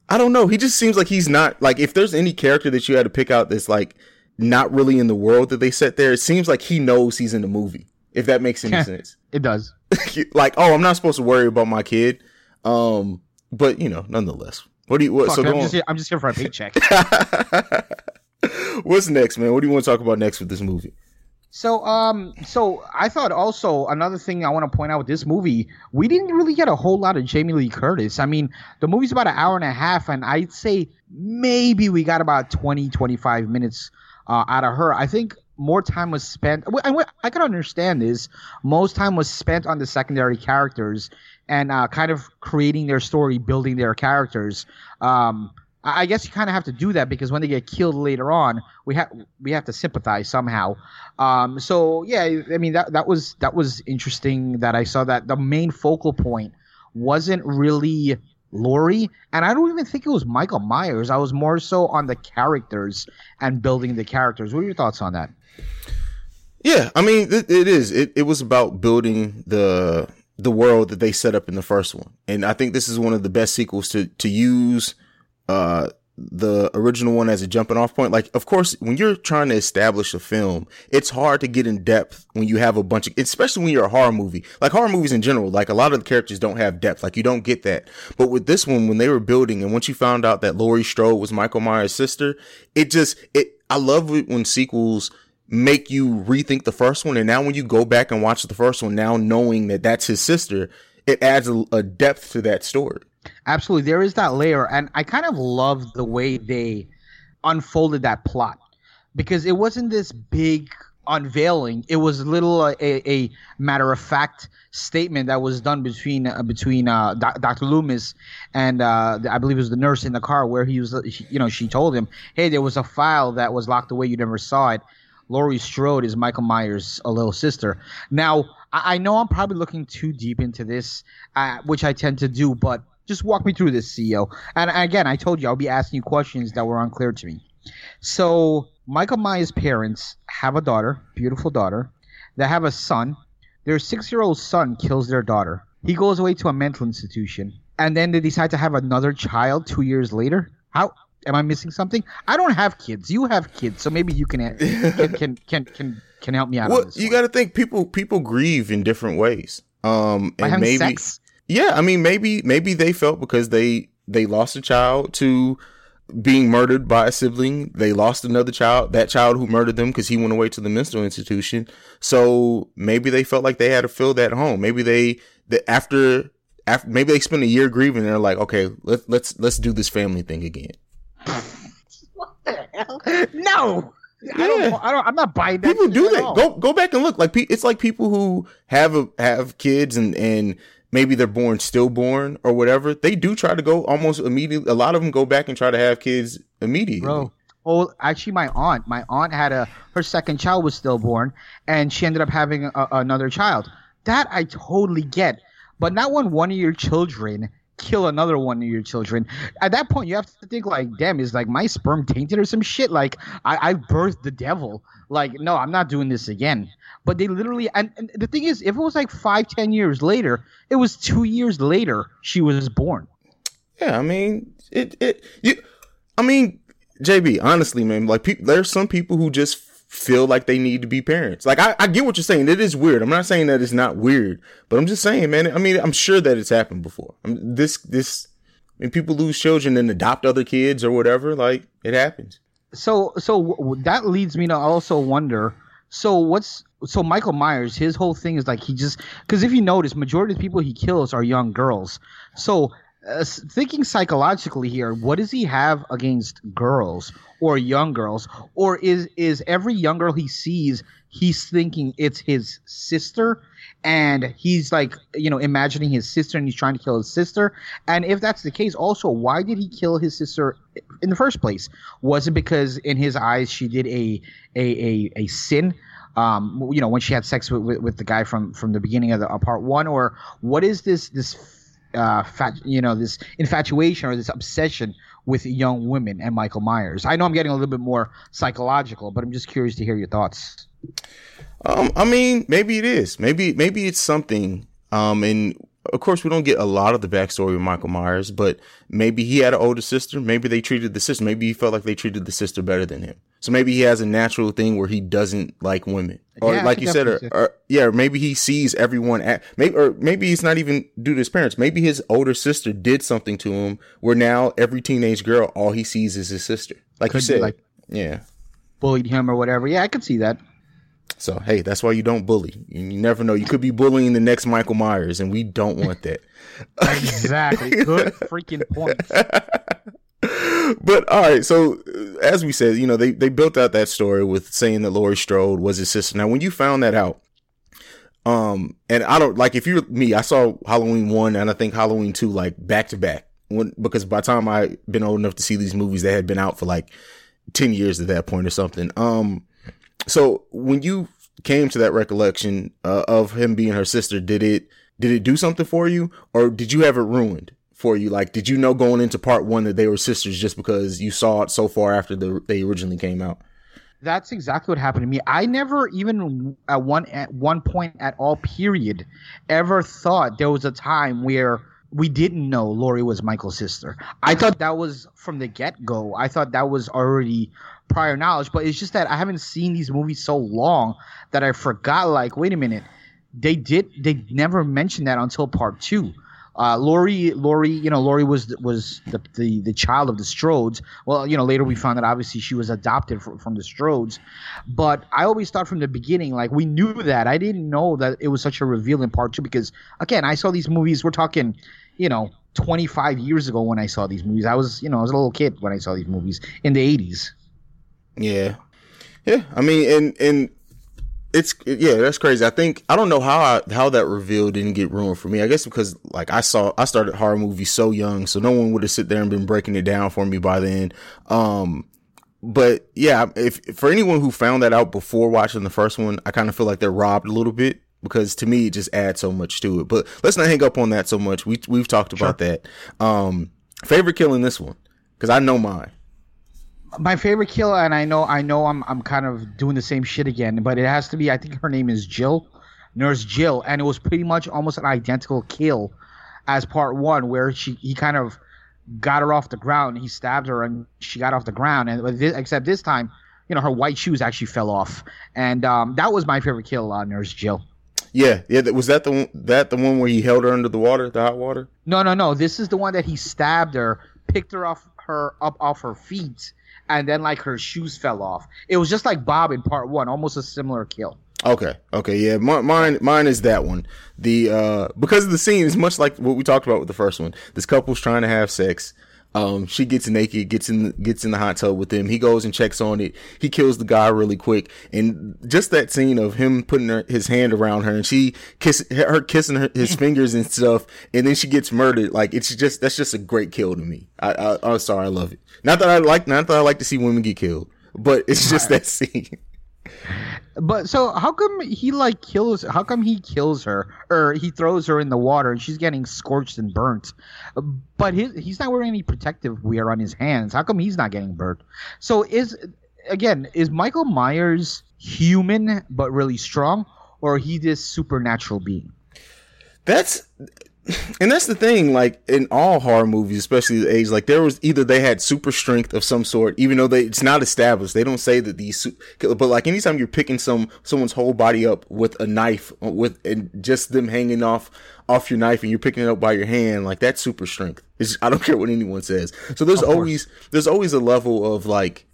I don't know. He just seems like he's not like if there's any character that you had to pick out that's like not really in the world that they set there, it seems like he knows he's in the movie. If that makes any sense. It does. like, oh, I'm not supposed to worry about my kid. Um, but you know, nonetheless. What do you what Fuck, so I'm just, here, I'm just here for a paycheck. What's next, man? What do you want to talk about next with this movie? So, um, so I thought also another thing I want to point out with this movie, we didn't really get a whole lot of Jamie Lee Curtis. I mean, the movie's about an hour and a half, and I'd say maybe we got about 20, 25 minutes uh, out of her. I think more time was spent. I, I can understand this. Most time was spent on the secondary characters and uh, kind of creating their story, building their characters. Um, I guess you kind of have to do that because when they get killed later on, we have we have to sympathize somehow. Um, so yeah, I mean that that was that was interesting that I saw that the main focal point wasn't really Laurie, and I don't even think it was Michael Myers. I was more so on the characters and building the characters. What are your thoughts on that? Yeah, I mean it, it is. It it was about building the the world that they set up in the first one, and I think this is one of the best sequels to to use uh, the original one as a jumping off point. Like, of course, when you're trying to establish a film, it's hard to get in depth when you have a bunch of, especially when you're a horror movie. Like horror movies in general, like a lot of the characters don't have depth. Like you don't get that. But with this one, when they were building, and once you found out that Laurie Strode was Michael Myers' sister, it just it. I love it when sequels make you rethink the first one, and now when you go back and watch the first one, now knowing that that's his sister, it adds a, a depth to that story. Absolutely, there is that layer, and I kind of love the way they unfolded that plot because it wasn't this big unveiling. It was little uh, a, a matter of fact statement that was done between uh, between uh, Dr. Loomis and uh, I believe it was the nurse in the car where he was, you know, she told him, "Hey, there was a file that was locked away. You never saw it." Laurie Strode is Michael Myers' little sister. Now, I, I know I'm probably looking too deep into this, uh, which I tend to do, but just walk me through this, CEO. And again, I told you I'll be asking you questions that were unclear to me. So, Michael Myers' parents have a daughter, beautiful daughter. They have a son. Their six-year-old son kills their daughter. He goes away to a mental institution, and then they decide to have another child two years later. How am I missing something? I don't have kids. You have kids, so maybe you can can can can can, can help me out. Well, you got to think people people grieve in different ways. Um, and maybe sex? Yeah, I mean maybe maybe they felt because they they lost a child to being murdered by a sibling. They lost another child, that child who murdered them because he went away to the mental institution. So maybe they felt like they had to fill that home. Maybe they that after after maybe they spent a year grieving. and They're like, okay, let's let's let's do this family thing again. what the hell? No. I don't, I don't. I'm not buying that. People do that. all. Go go back and look. Like it's like people who have a, have kids and and maybe they're born stillborn or whatever. They do try to go almost immediately. A lot of them go back and try to have kids immediately. bro. Oh, actually, my aunt. My aunt had a her second child was stillborn, and she ended up having a, another child. That I totally get, but not when one of your children kill another one of your children. At that point, you have to think like, damn, is like my sperm tainted or some shit? Like I, I birthed the devil. Like no, I'm not doing this again. But they literally, and, and the thing is, if it was like five, ten years later, it was two years later she was born. Yeah, I mean it. It you. I mean, JB. Honestly, man, like pe- there's some people who just feel like they need to be parents. Like I, I get what you're saying. It is weird. I'm not saying that it's not weird, but I'm just saying, man. I mean, I'm sure that it's happened before. I this this. Mean, people lose children and adopt other kids or whatever. Like it happens. so so that leads me to also wonder so what's so michael myers his whole thing is like he just because if you notice majority of people he kills are young girls so uh, thinking psychologically here what does he have against girls or young girls? Or is is every young girl he sees he's thinking it's his sister? And he's like you know imagining his sister and he's trying to kill his sister. And if that's the case also why did he kill his sister in the first place? Was it because in his eyes she did a a a, a sin? Um you know when she had sex with, with, with the guy from from the beginning of the uh, part one? Or what is this this uh fat you know this infatuation or this obsession with young women and michael myers i know i'm getting a little bit more psychological but i'm just curious to hear your thoughts Um, I mean, maybe it is. Maybe maybe it's something. Um, and of course, we don't get a lot of the backstory of Michael Myers, but maybe he had an older sister. Maybe they treated the sister. Maybe he felt like they treated the sister better than him. So maybe he has a natural thing where he doesn't like women, or Yeah, like you said, or, or yeah, or maybe he sees everyone at maybe, or maybe it's not even due to his parents. Maybe his older sister did something to him where now every teenage girl, all he sees is his sister. Like you Could be said, like- yeah. bullied him or whatever yeah i could see that So hey, that's why you don't bully. You, never know. You could be bullying the next Michael Myers, and we don't want that. exactly good freaking point but all right, so uh, as we said, you know, they they built out that story with saying that Laurie Strode was his sister. Now, when you found that out, um, and I don't like if you're me, I saw Halloween one and I think Halloween two like back to back. When because by the time I been old enough to see these movies, they had been out for like ten years at that point or something. Um, so when you came to that recollection uh, of him being her sister, did it did it do something for you, or did you have it ruined for you? Like, did you know going into part one that they were sisters just because you saw it so far after the, they originally came out? That's exactly what happened to me. I never even at one at one point at all period ever thought there was a time where we didn't know Laurie was Michael's sister. I thought that was from the get go. I thought that was already prior knowledge, but it's just that I haven't seen these movies so long that I forgot. Like, wait a minute, they did they never mentioned that until part two. Uh, Laurie, Laurie, you know, Laurie was was the, the the child of the Strodes. Well, you know, later we found that obviously she was adopted from, from the Strodes. But I always thought from the beginning, like we knew that. I didn't know that it was such a reveal in part two because again, I saw these movies. We're talking, you know, 25 years ago when I saw these movies. I was, you know, I was a little kid when I saw these movies in the 80s. Yeah, yeah. I mean, and and it's yeah, that's crazy. I think I don't know how I, how that reveal didn't get ruined for me. I guess because like I saw I started horror movies so young, so no one would have sit there and been breaking it down for me by then. Um, but yeah, if for anyone who found that out before watching the first one, I kind of feel like they're robbed a little bit because to me it just adds so much to it. But let's not hang up on that so much. We we've talked about sure. that. Um, favorite kill in this one because I know mine my favorite kill, and I know I know I'm I'm kind of doing the same shit again, but it has to be. I think her name is Jill, Nurse Jill, and it was pretty much almost an identical kill as part one, where she he kind of got her off the ground. He stabbed her, and she got off the ground. And this, except this time, you know, her white shoes actually fell off, and um, that was my favorite kill, uh, Nurse Jill. Yeah, yeah. Was that the one, that the one where he held her under the water, the hot water? No, no, no. This is the one that he stabbed her, picked her off her up off her feet, and then like her shoes fell off. It was just like Bob in part one, almost a similar kill. Okay, okay, yeah, mine, mine is that one. The uh, because of the scene is much like what we talked about with the first one. This couple's trying to have sex. Um, she gets naked, gets in, gets in the hot tub with him. He goes and checks on it. He kills the guy really quick, and just that scene of him putting her, his hand around her and she kiss her kissing her, his fingers and stuff, and then she gets murdered. Like it's just that's just a great kill to me. I, I I'm sorry, I love it. Not that I like, not that I like to see women get killed, but it's just that scene. But so how come he like kills? How come he kills her or he throws her in the water and she's getting scorched and burnt? But he's not wearing any protective wear on his hands. How come he's not getting burnt? So is again is Michael Myers human but really strong, or he this supernatural being? That's and that's the thing, like in all horror movies, especially the age, like there was either they had super strength of some sort, even though they it's not established. They don't say that these, but like anytime you're picking some someone's whole body up with a knife, uh, with and just them hanging off off your knife, and you're picking it up by your hand, like that's super strength. It's, I don't care what anyone says. So there's always there's always a level of like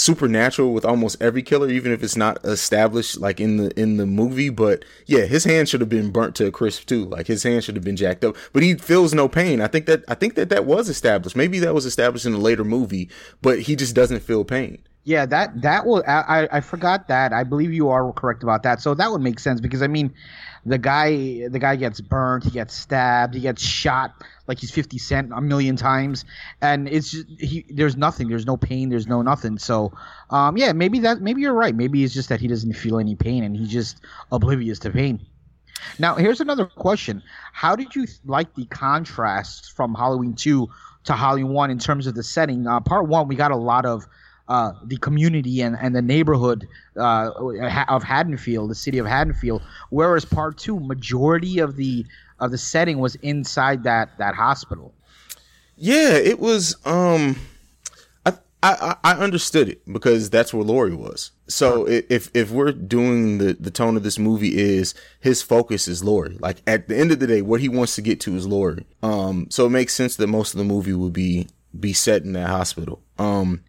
supernatural with almost every killer, even if it's not established like in the in the movie. But yeah, his hand should have been burnt to a crisp too. Like his hand should have been jacked up, but he feels no pain. I think that I think that that was established. Maybe that was established in a later movie, but he just doesn't feel pain. Yeah, that that will. I I forgot that. I believe you are correct about that. So that would make sense because I mean, the guy the guy gets burnt, he gets stabbed, he gets shot like he's 50 cent a million times and it's just, he there's nothing there's no pain there's no nothing. So um yeah maybe that maybe you're right. Maybe it's just that he doesn't feel any pain and he's just oblivious to pain. Now here's another question. How did you like the contrast from halloween 2 to halloween 1 in terms of the setting? Uh, part 1 we got a lot of uh, the community and, and the neighborhood uh, of Haddonfield, the city of Haddonfield. Whereas part two, majority of the of the setting was inside that that hospital. Yeah, it was. Um, I I I understood it because that's where Laurie was. So if if we're doing the the tone of this movie is his focus is Laurie. Like at the end of the day, what he wants to get to is Laurie. Um, so it makes sense that most of the movie would be be set in that hospital. Um,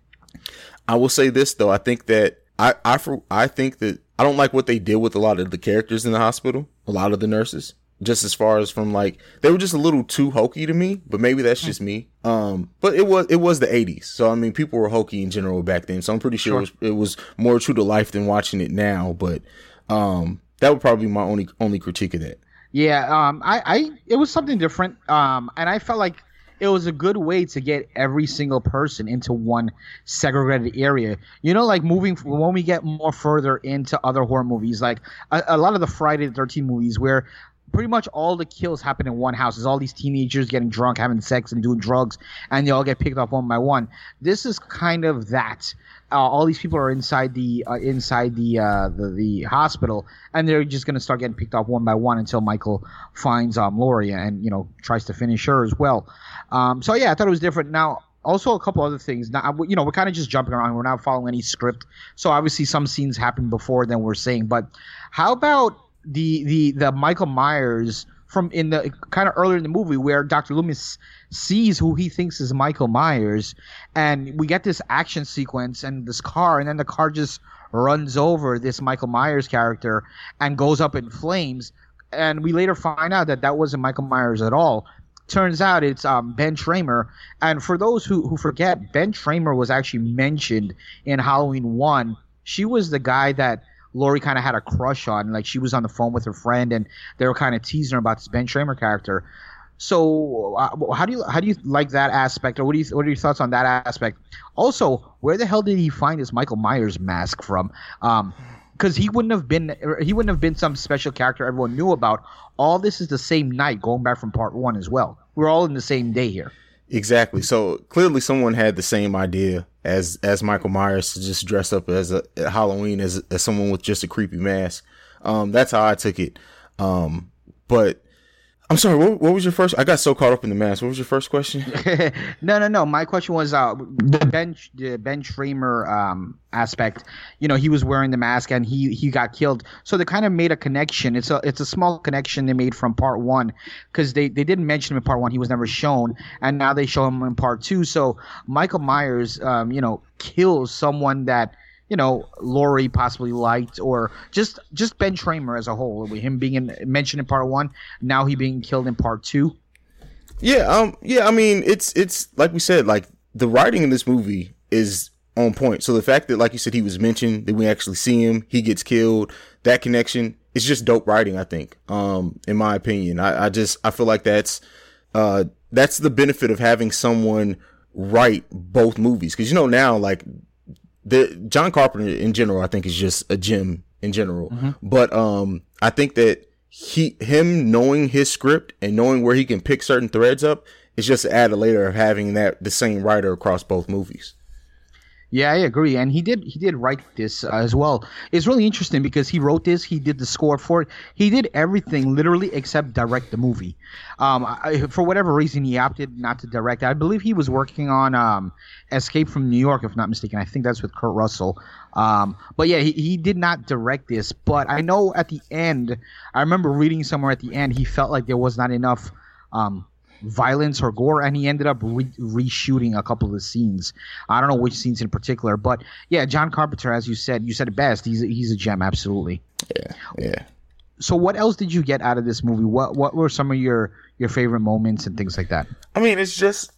I will say this though, I think that I I for, I think that I don't like what they did with a lot of the characters in the hospital, a lot of the nurses just as far as from like they were just a little too hokey to me but maybe that's just me. Um but it was it was the 80s so i mean people were hokey in general back then. So i'm pretty sure, sure. It, was, it, was, more true to life than watching it now but um that would probably be my only only critique of that. Yeah um i i it was something different. Um and i felt like it was a good way to get every single person into one segregated area. You know, like moving when we get more further into other horror movies, like a, a lot of the Friday the 13th movies, where pretty much all the kills happen in one house. There's all these teenagers getting drunk, having sex, and doing drugs, and they all get picked off one by one. This is kind of that. Uh, all these people are inside the uh, inside the, uh, the the hospital, and they're just gonna start getting picked off one by one until Michael finds um Laurie and you know tries to finish her as well. Um, so yeah, I thought it was different. Now also a couple other things. Now, you know, we're kind of just jumping around. We're not following any script. So obviously some scenes happened before than we're saying. But how about the the the Michael Myers from in the kind of earlier in the movie where Dr. Loomis sees who he thinks is Michael Myers, and we get this action sequence and this car, and then the car just runs over this Michael Myers character and goes up in flames. And we later find out that that wasn't Michael Myers at all. Turns out it's um, Ben Tramer. And for those who, who forget, Ben Tramer was actually mentioned in Halloween 1. She was the guy that Laurie kind of had a crush on. Like she was on the phone with her friend, and they were kind of teasing her about this Ben Tramer character. So, uh, how do you how do you like that aspect, or what do you what are your thoughts on that aspect? Also, where the hell did he find his Michael Myers mask from? Um, because he wouldn't have been he wouldn't have been some special character everyone knew about. All this is the same night, going back from part one as well. We're all in the same day here. Exactly. So clearly, someone had the same idea as as Michael Myers to just dress up as a Halloween as as someone with just a creepy mask. Um, that's how I took it. Um, but I'm sorry. What, what, was your first? I got so caught up in the mask. What was your first question? no, no, no. My question was uh, the Ben the Ben Tramer um, aspect. You know, he was wearing the mask and he he got killed. So they kind of made a connection. It's a it's a small connection they made from part one because they they didn't mention him in part one. He was never shown, and now they show him in part two. So Michael Myers, um, you know, kills someone that you know, Laurie possibly liked, or just just Ben Tramer as a whole, with him being in, mentioned in part one, now he being killed in part two. Yeah, um, yeah. I mean, it's it's like we said, like the writing in this movie is on point. So the fact that, like you said, he was mentioned, that we actually see him, he gets killed, that connection, it's just dope writing. I think, um, in my opinion, I, I just I feel like that's uh that's the benefit of having someone write both movies because you know now like the John Carpenter in general, I think is just a gem in general. Mm-hmm. But um, I think that he him knowing his script and knowing where he can pick certain threads up is just an added later of having that the same writer across both movies. Yeah, I agree, and he did he did write this uh, as well. It's really interesting because he wrote this, he did the score for it, he did everything literally except direct the movie. Um, I, for whatever reason, he opted not to direct. I believe he was working on um, Escape from New York, if not mistaken. I think that's with Kurt Russell. Um, but yeah, he, he did not direct this. But I know at the end, I remember reading somewhere at the end, he felt like there was not enough um, violence or gore, and he ended up re- reshooting a couple of the scenes. I don't know which scenes in particular, but yeah, John Carpenter, as you said, you said it best. He's he's a gem, absolutely. Yeah, yeah. So, what else did you get out of this movie? What what were some of your your favorite moments and things like that? I mean, it's just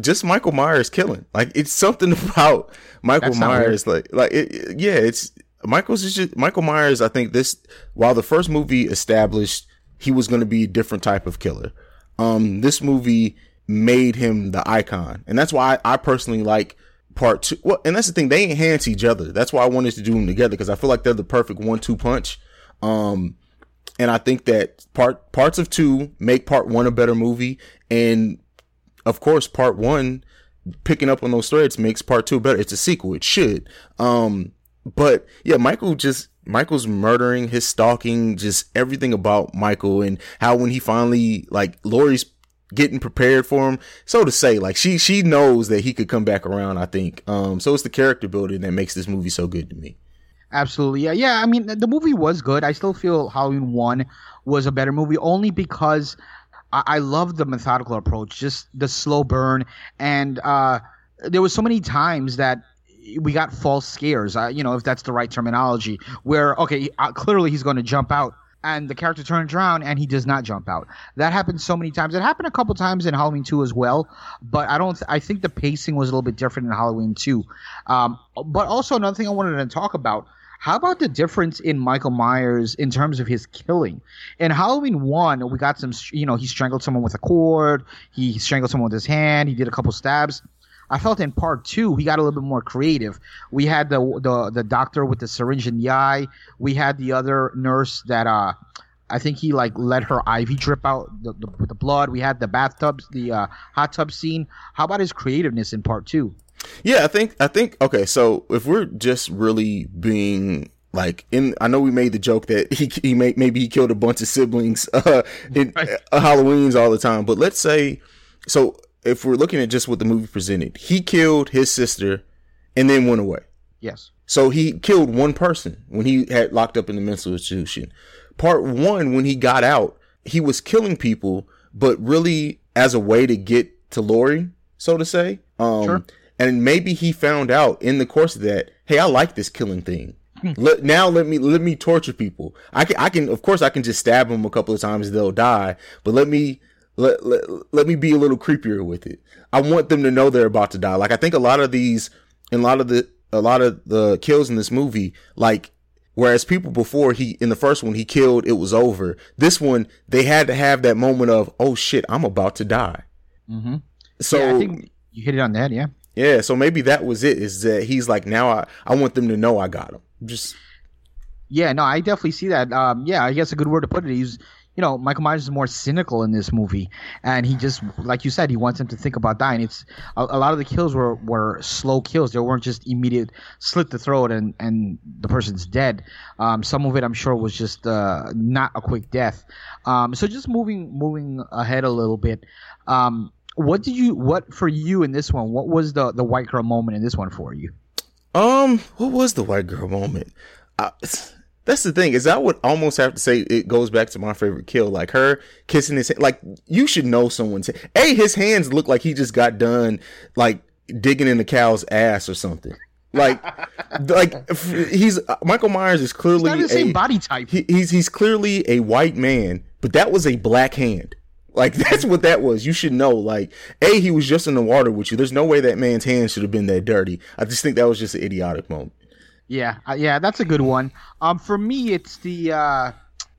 just Michael Myers killing. Like it's something about Michael Myers. Like like it, yeah, it's Michael's is just Michael Myers. I think this while the first movie established he was going to be a different type of killer um, this movie made him the icon, and that's why I, I personally like part two. Well, and that's the thing; they enhance each other. That's why I wanted to do them together because I feel like they're the perfect one-two punch. Um, and I think that part parts of two make part one a better movie, and of course, part one picking up on those threads makes part two better. It's a sequel; it should. Um, but yeah, Michael just Michael's murdering, his stalking, just everything about Michael and how when he finally like Laurie's getting prepared for him, so to say, like she she knows that he could come back around, I think. Um so it's the character building that makes this movie so good to me. Absolutely. Yeah, yeah. I mean the movie was good. I still feel Halloween one was a better movie only because I, I love the methodical approach, just the slow burn and uh there was so many times that we got false scares, uh, you know, if that's the right terminology, where, okay, uh, clearly he's going to jump out and the character turns around and he does not jump out. That happened so many times. It happened a couple times in Halloween 2 as well, but I don't, th- I think the pacing was a little bit different in Halloween 2. Um, but also another thing I wanted to talk about. How about the difference in Michael Myers in terms of his killing? In Halloween 1, we got some, you know, he strangled someone with a cord, he strangled someone with his hand, he did a couple stabs. I felt in part two he got a little bit more creative. We had the the the doctor with the syringe in the eye. We had the other nurse that uh I think he like let her IV drip out the, the, with the blood. We had the bathtubs, the uh, hot tub scene. How about his creativeness in part two? Yeah, I think I think okay. So if we're just really being like in, I know we made the joke that he he may, maybe he killed a bunch of siblings uh, in Right. uh, Halloween's all the time, but let's say so if we're looking at just what the movie presented, he killed his sister and then went away. Yes. So he killed one person when he had locked up in the mental institution. Part one, when he got out, he was killing people, but really as a way to get to Laurie, so to say. Um, Sure. And maybe he found out in the course of that, hey, I like this killing thing. let, now let me let me torture people. I can I can of course I can just stab them a couple of times they'll die, but let me let, let let me be a little creepier with it. I want them to know they're about to die. Like I think a lot of these and a lot of the a lot of the kills in this movie like whereas people before he in the first one he killed it was over. This one they had to have that moment of oh shit, I'm about to die. Mm-hmm. So yeah, I think you hit it on that. Yeah. yeah, so maybe that was it. Is that he's like now I I want them to know I got him. Just Yeah, no, I definitely see that. Um, yeah, I guess a good word to put it. He's, you know, Michael Myers is more cynical in this movie, and he just, like you said, he wants him to think about dying. It's a, a lot of the kills were were slow kills. They weren't just immediate slit the throat and and the person's dead. Um, some of it, I'm sure, was just uh, not a quick death. Um, so just moving moving ahead a little bit. Um, what did you what for you in this one? What was the the white girl moment in this one for you? Um, what was the white girl moment? Uh, that's the thing is I would almost have to say it goes back to my favorite kill, like her kissing his hand. Like you should know someone's a his hands look like he just got done like digging in the cow's ass or something. Like, like he's uh, Michael Myers is clearly the same a- body type. he, he's he's clearly a white man, but that was a black hand. Like that's what that was. You should know. Like, a he was just in the water with you. There's no way that man's hands should have been that dirty. I just think that was just an idiotic moment. Yeah, uh, yeah, that's a good one. Um, for me, it's the uh, uh,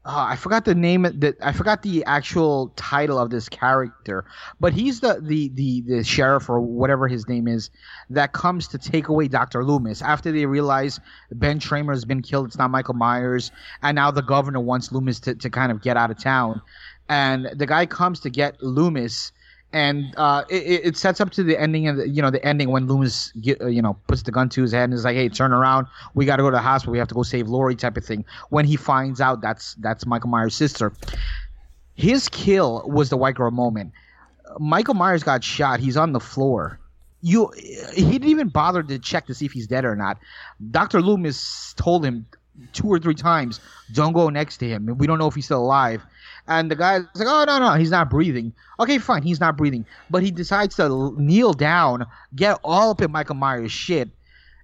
I forgot the name. The I forgot the actual title of this character, but he's the the the the sheriff or whatever his name is that comes to take away Doctor Loomis after they realize Ben Tramer has been killed. It's not Michael Myers, and now the governor wants Loomis to to kind of get out of town, and the guy comes to get Loomis and uh, it, it- sets up to the ending of the, you know the ending when Loomis uh, you know puts the gun to his head and is like, "Hey, turn around. We got to go to the hospital. We have to go save Laurie," type of thing. When he finds out that's that's Michael Myers' sister, his kill was the white girl moment. Michael Myers got shot. He's on the floor. You, he didn't even bother to check to see if he's dead or not. Doctor Loomis told him two or three times, "Don't go next to him. We don't know if he's still alive." And the guy's like, "Oh no, no, he's not breathing." Okay, fine, he's not breathing, but he decides to kneel down, get all up in Michael Myers' shit,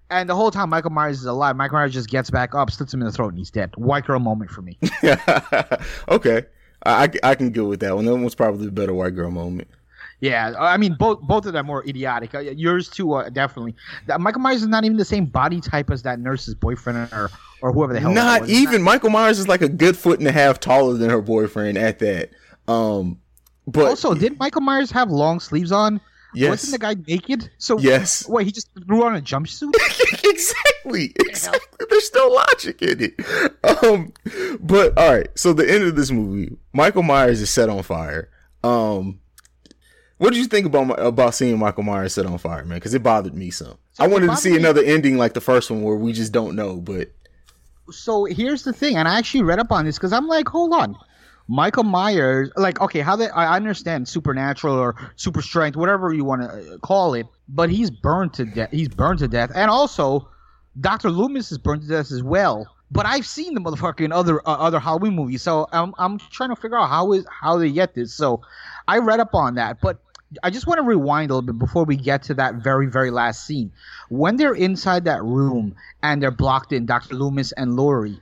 and the whole time Michael Myers is alive. Michael Myers just gets back up, slits him in the throat, and he's dead. White girl moment for me. okay, I, I can go with that one. That one was probably the better white girl moment. Yeah, I mean both both of them were idiotic. Uh, Yours too, uh, definitely. Michael Myers is not even the same body type as that nurse's boyfriend or or whoever the hell. Not even Michael Myers is like a good foot and a half taller than her boyfriend at that. Um, but Also, did Michael Myers have long sleeves on? yes, Wasn't the guy naked? So Yes. Wait, he just threw on a jumpsuit? exactly. Exactly. There's no logic in it. Um, but all right. So the end of this movie, Michael Myers is set on fire. Um, what did you think about my- about seeing Michael Myers set on fire, man? Because it bothered me some. I wanted to see me- another ending like the first one where we just don't know. But so here's the thing, and I actually read up on this because I'm like, hold on. Michael Myers, like, okay, how they, I understand supernatural or super strength, whatever you want to call it, but he's burned to death. He's burned to death. And also, Dr. Loomis is burned to death as well. But I've seen the motherfucker in other uh, other Halloween movies, so I'm I'm trying to figure out how is how they get this. So I read up on that, but I just want to rewind a little bit before we get to that very very last scene. When they're inside that room and they're blocked in, Dr. Loomis and Laurie,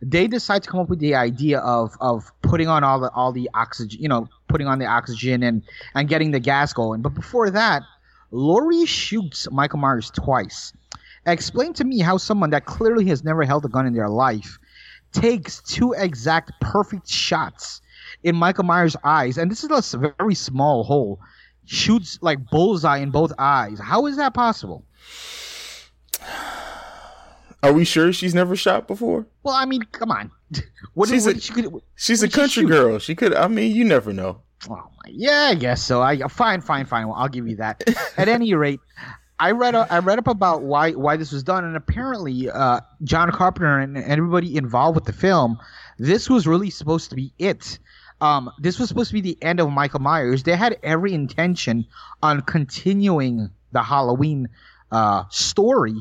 they decide to come up with the idea of of putting on all the all the oxygen, you know, putting on the oxygen and and getting the gas going. But before that, Laurie shoots Michael Myers twice. Explain to me how someone that clearly has never held a gun in their life takes two exact perfect shots in Michael Myers' eyes, and this is a very small hole. Shoots like bullseye in both eyes. How is that possible? are we sure she's never shot before? Well, I mean, come on. What, She's what, a- she could, She's a did she country girl. She could. I mean, you never know. Oh my, yeah, I guess so. I fine, fine, fine. Well, I'll give you that. At any rate, I read I read up about why why this was done, and apparently, uh, John Carpenter and everybody involved with the film, this was really supposed to be it. Um, this was supposed to be the end of Michael Myers. They had every intention on continuing the Halloween uh, story,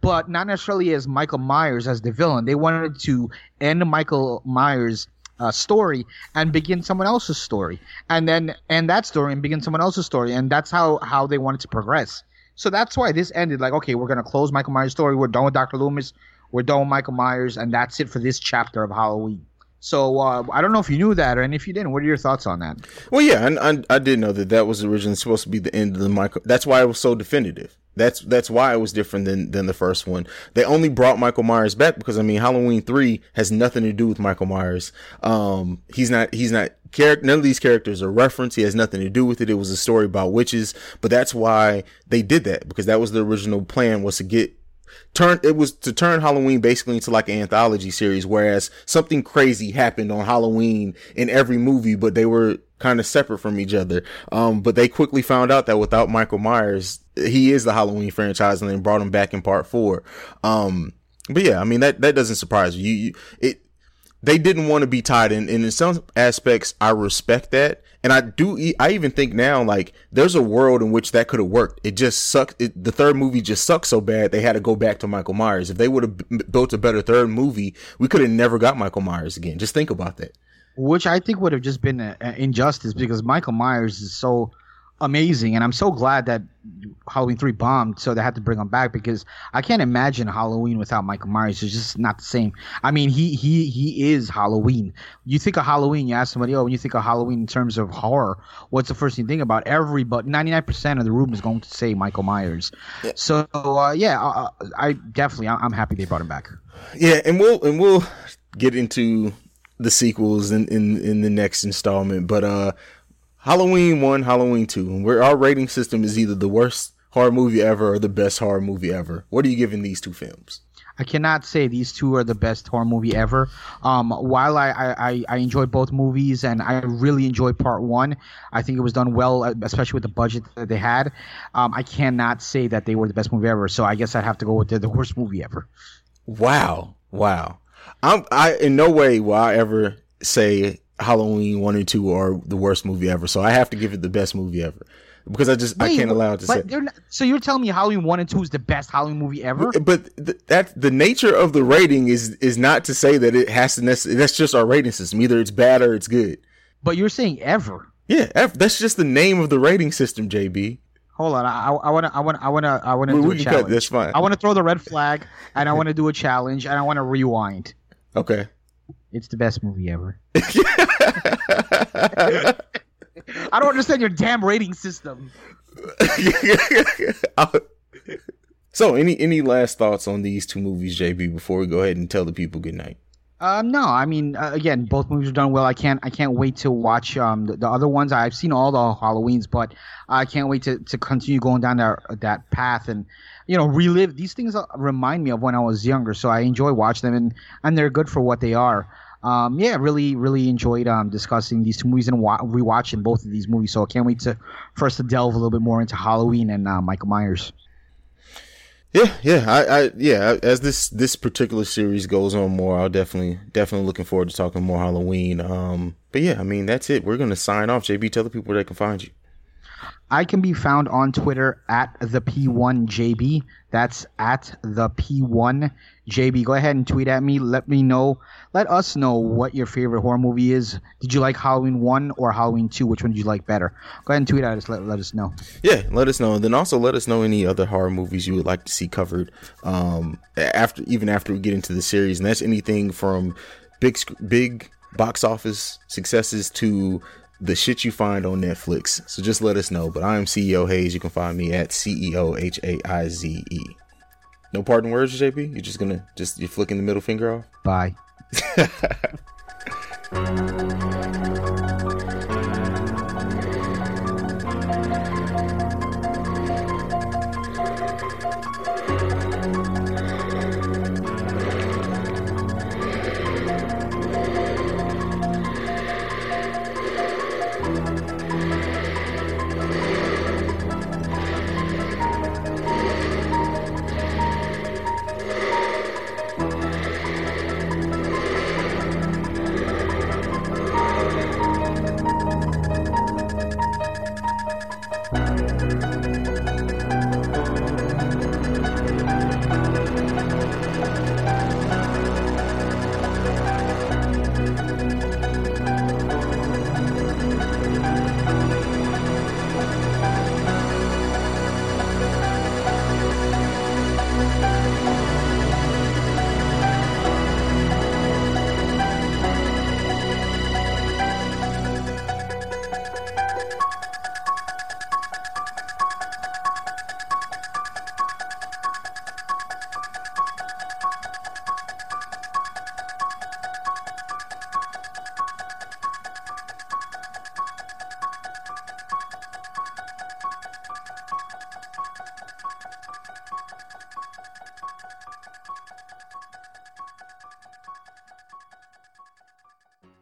but not necessarily as Michael Myers as the villain. They wanted to end Michael Myers' uh, story and begin someone else's story, and then end that story and begin someone else's story, and that's how how they wanted to progress. So that's why this ended like, okay, we're gonna close Michael Myers' story. We're done with Doctor Loomis. We're done with Michael Myers, and that's it for this chapter of Halloween. So uh, I don't know if you knew that, or and if you didn't, what are your thoughts on that? Well, yeah, and I, I did know that that was originally supposed to be the end of the Michael. That's why it was so definitive. That's that's why it was different than than the first one. They only brought Michael Myers back because I mean Halloween three has nothing to do with Michael Myers. Um, he's not he's not character. None of these characters are referenced. He has nothing to do with it. It was a story about witches, but that's why they did that because that was the original plan was to get turn it was to turn Halloween basically into like an anthology series, whereas something crazy happened on Halloween in every movie, but they were kind of separate from each other. Um, but they quickly found out that without Michael Myers, he is the Halloween franchise, and then brought him back in part four. Um, but yeah, I mean that that doesn't surprise you. you it they didn't want to be tied in, and in some aspects, I respect that. And I do, I even think now, like, there's a world in which that could have worked. It just sucked. It, the third movie just sucked so bad, they had to go back to Michael Myers. If they would have b- built a better third movie, we could have never got Michael Myers again. Just think about that. which I think would have just been an injustice because Michael Myers is so amazing, and I'm so glad that Halloween three bombed, so they had to bring him back because I can't imagine Halloween without Michael Myers. It's just not the same. I mean, he he he is Halloween. You think of Halloween, you ask somebody, oh, when you think of Halloween in terms of horror, what's the first thing you think about? Every but 99 percent of the room is going to say Michael Myers. So uh, yeah, uh, I definitely I'm happy they brought him back. Yeah, and we'll and we'll get into the sequels in in, in the next installment. But uh, Halloween one, Halloween two, and where our rating system is either the worst horror movie ever or the best horror movie ever. What are you giving these two films? I cannot say these two are the best horror movie ever. Um, while I, I, I- enjoyed both movies and I really enjoyed part one, I think it was done well, uh, especially with the budget that they had. Um, I cannot say that they were the best movie ever. So I guess I'd have to go with the, the worst movie ever. Wow, wow. I'm I in no way will I ever say Halloween one and two are the worst movie ever. So I have to give it the best movie ever because I just I can't allow it to say. but they're not, so you're telling me Halloween one and two is the best Halloween movie ever? But th- that the nature of the rating is is not to say that it has to. Necess- that's just our rating system. Either it's bad or it's good. But you're saying ever. Yeah, F- that's just the name of the rating system, JB. Hold on, I want to I want I want to I want to do a challenge. cut. That's fine. I want to throw the red flag and I want to do a challenge and I want to rewind. okay. It's the best movie ever. I don't understand your damn rating system. so, any any last thoughts on these two movies, JB? Before we go ahead and tell the people good night. Um, no, I mean, uh, again, both movies are done well. I can't, I can't wait to watch um the, the other ones. I've seen all the Halloweens, but I can't wait to, to continue going down that that path and you know relive these things. uh, Remind me of when I was younger, so I enjoy watching them and and they're good for what they are. Um, yeah, really, really enjoyed um discussing these two movies and wa- rewatching both of these movies. So I can't wait to for us to delve a little bit more into Halloween and uh, Michael Myers. Yeah, yeah, I, I, yeah. As this this particular series goes on more, I'll definitely, definitely looking forward to talking more Halloween. Um, but yeah, I mean that's it. We're gonna sign off. JB, tell the people where they can find you. I can be found on Twitter at the P1JB. That's at the P1JB. Go ahead and tweet at me. Let me know. Let us know what your favorite horror movie is. Did you like Halloween 1 or Halloween 2? Which one did you like better? Go ahead and tweet at us. Let, let us know. Yeah, let us know. And then also let us know any other horror movies you would like to see covered. Um, after even after we get into the series, and that's anything from big big box office successes to the shit you find on Netflix. So just let us know. But I am CEO Haize. You can find me at CEO H A I Z E. No pardon words, JB. You're just gonna just you're flicking the middle finger off. Bye.